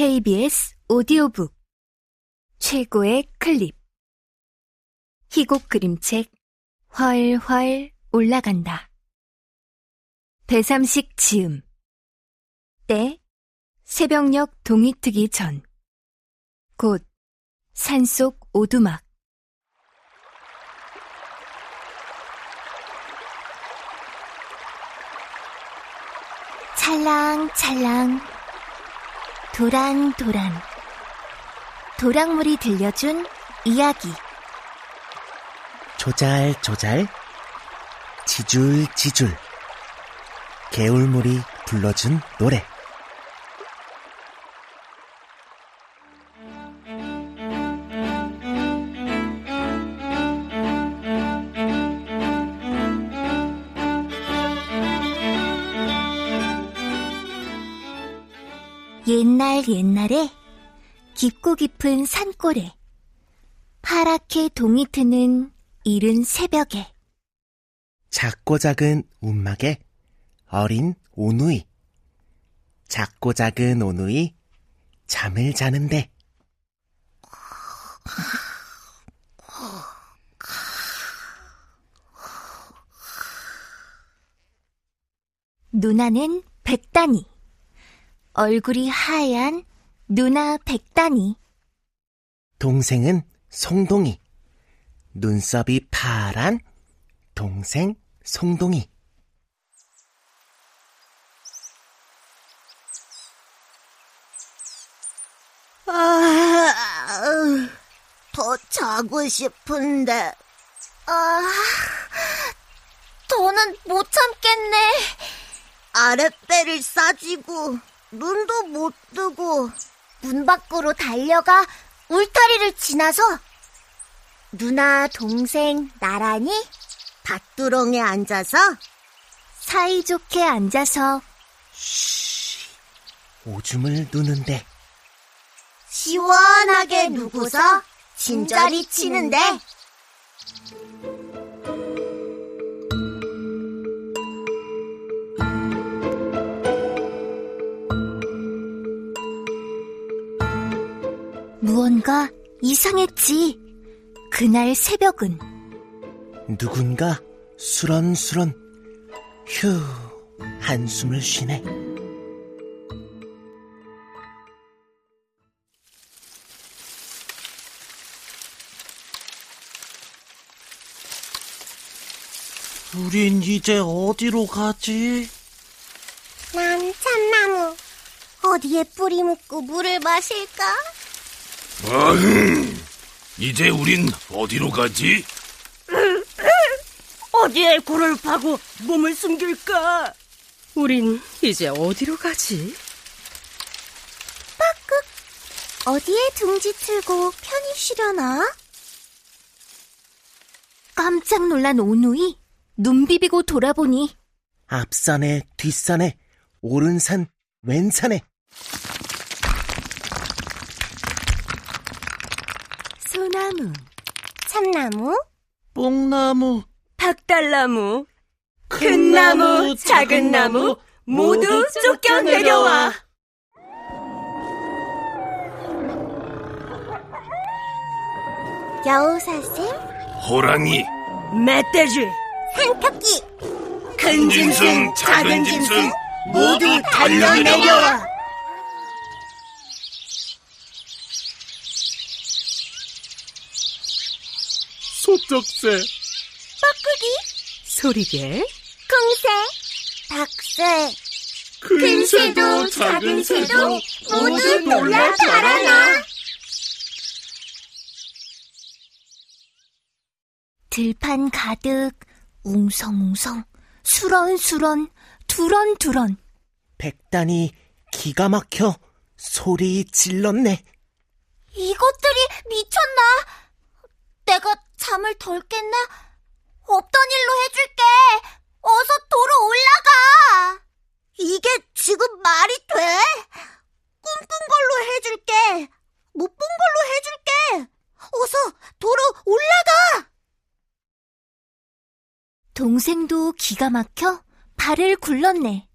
KBS 오디오북. 최고의 클립. 희곡 그림책. 훨훨 올라간다. 배삼식 지음. 때 새벽녘 동이 트기 전. 곧 산속 오두막. 찰랑찰랑 도란도란. 도랑물이 들려준 이야기. 조잘조잘. 지줄지줄. 개울물이 불러준 노래 옛날 옛날에 깊고 깊은 산골에 파랗게 동이 트는 이른 새벽에 작고 작은 움막에 어린 오누이 작고 작은 오누이 잠을 자는데. 누나는 백단이 얼굴이 하얀 누나 백단이 동생은 송동이 눈썹이 파란 동생 송동이 아, 더 자고 싶은데. 아, 더는 못 참겠네. 아랫배를 싸지고, 눈도 못 뜨고, 문 밖으로 달려가 울타리를 지나서, 누나, 동생, 나란히 밭두렁에 앉아서, 사이좋게 앉아서 오줌을 누는데. 시원하게 누고서 진저리 치는데, 무언가 이상했지. 그날 새벽은 누군가 수런수런 휴 한숨을 쉬네 우린 이제 어디로 가지? 난 참나무. 어디에 뿌리 묶고 물을 마실까? 아흥, 이제 우린 어디로 가지? 어디에 굴을 파고 몸을 숨길까? 우린 이제 어디로 가지? 어디에 둥지 틀고 편히 쉬려나? 깜짝 놀란 오누이 눈 비비고 돌아보니 앞산에 뒷산에 오른산 왼산에 소나무 참나무? 뽕나무, 박달나무, 큰 나무, 작은 나무 모두 쫓겨 내려와. 여우사슴? 호랑이, 멧돼지, 산토끼? 큰 짐승, 작은 짐승 모두 달려내려와. 소쩍새, 소리개, 콩새? 닭새? 큰 새도 작은 새도 모두 놀라 달아나. 들판 가득 웅성웅성 수런수런 두런두런 백단이 기가 막혀 소리 질렀네 이것들이 미쳤나? 내가 잠을 덜 깼나? 없던 일로 해줄게. 어서 도로 올라가. 이게 지금 말이 돼? 꿈꾼 걸로 해줄게. 못 본 걸로 해줄게. 어서 도로 올라가. 동생도 기가 막혀 발을 굴렀네.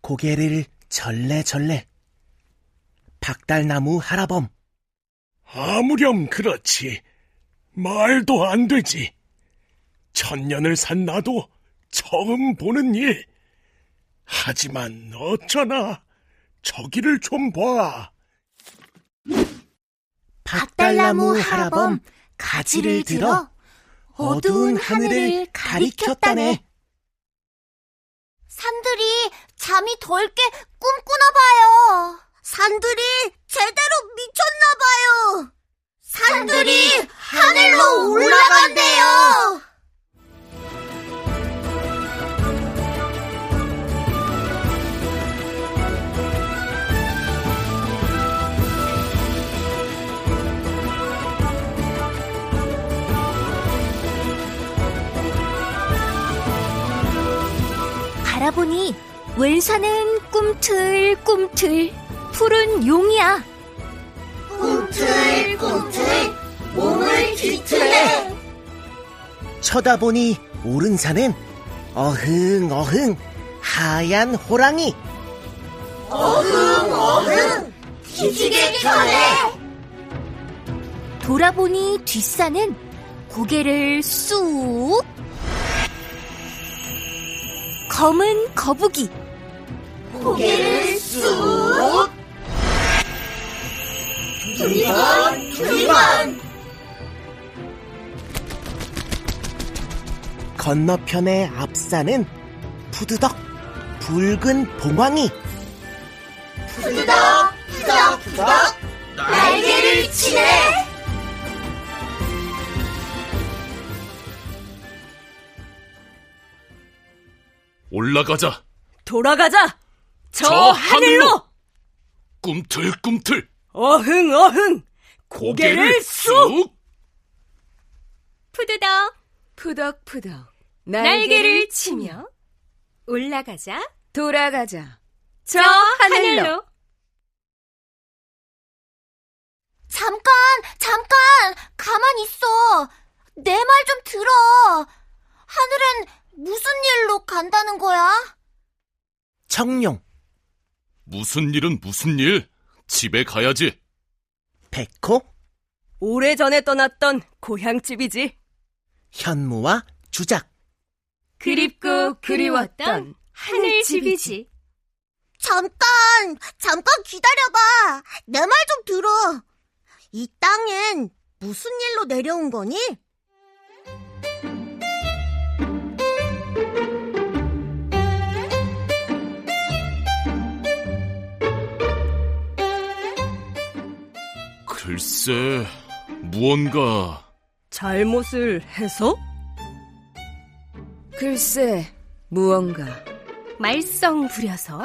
고개를 절레절레 박달나무 할아범. 아무렴 그렇지. 말도 안 되지. 천년을 산 나도 처음 보는 일. 하지만 어쩌나 저기를 좀 봐. 박달나무 할아범 가지를 들어 어두운 하늘을 가리켰다네. 산들이 잠이 덜 깨 꿈꾸나 봐요. 산들이 제대로 미쳤나 봐요. 산들이 하늘로 올라간대요. 바라보니 왼산은 꿈틀꿈틀 푸른 용이야. 꿈틀꿈틀 몸을 뒤틀래. 쳐다보니 오른산은 어흥어흥 하얀 호랑이. 어흥어흥 기지개 켜네. 돌아보니 뒷산은 고개를 쑥 검은 거북이 고개를 쑥 두리번 두리번 건너편의 앞산은 푸드덕 붉은 봉황이. 푸덕 푸덕 푸덕 날개를 치네. 올라가자. 돌아가자. 저, 저 하늘로. 하늘로! 꿈틀꿈틀 어흥 어흥. 고개를. 쑥. 푸드덕, 푸덕푸덕, 날개를 치며 올라가자, 돌아가자, 저 하늘로. 잠깐 잠깐 가만 있어. 내 말 좀 들어. 하늘엔 무슨 일로 간다는 거야? 청룡 무슨 일은 무슨 일? 집에 가야지. 백호 오래전에 떠났던 고향집이지. 현무와 주작. 그립고 그리웠던 하늘집이지. 잠깐, 잠깐 기다려봐. 내 말 좀 들어. 이 땅엔 무슨 일로 내려온 거니? 글쎄, 무언가 잘못을 해서? 글쎄, 무언가 말썽 부려서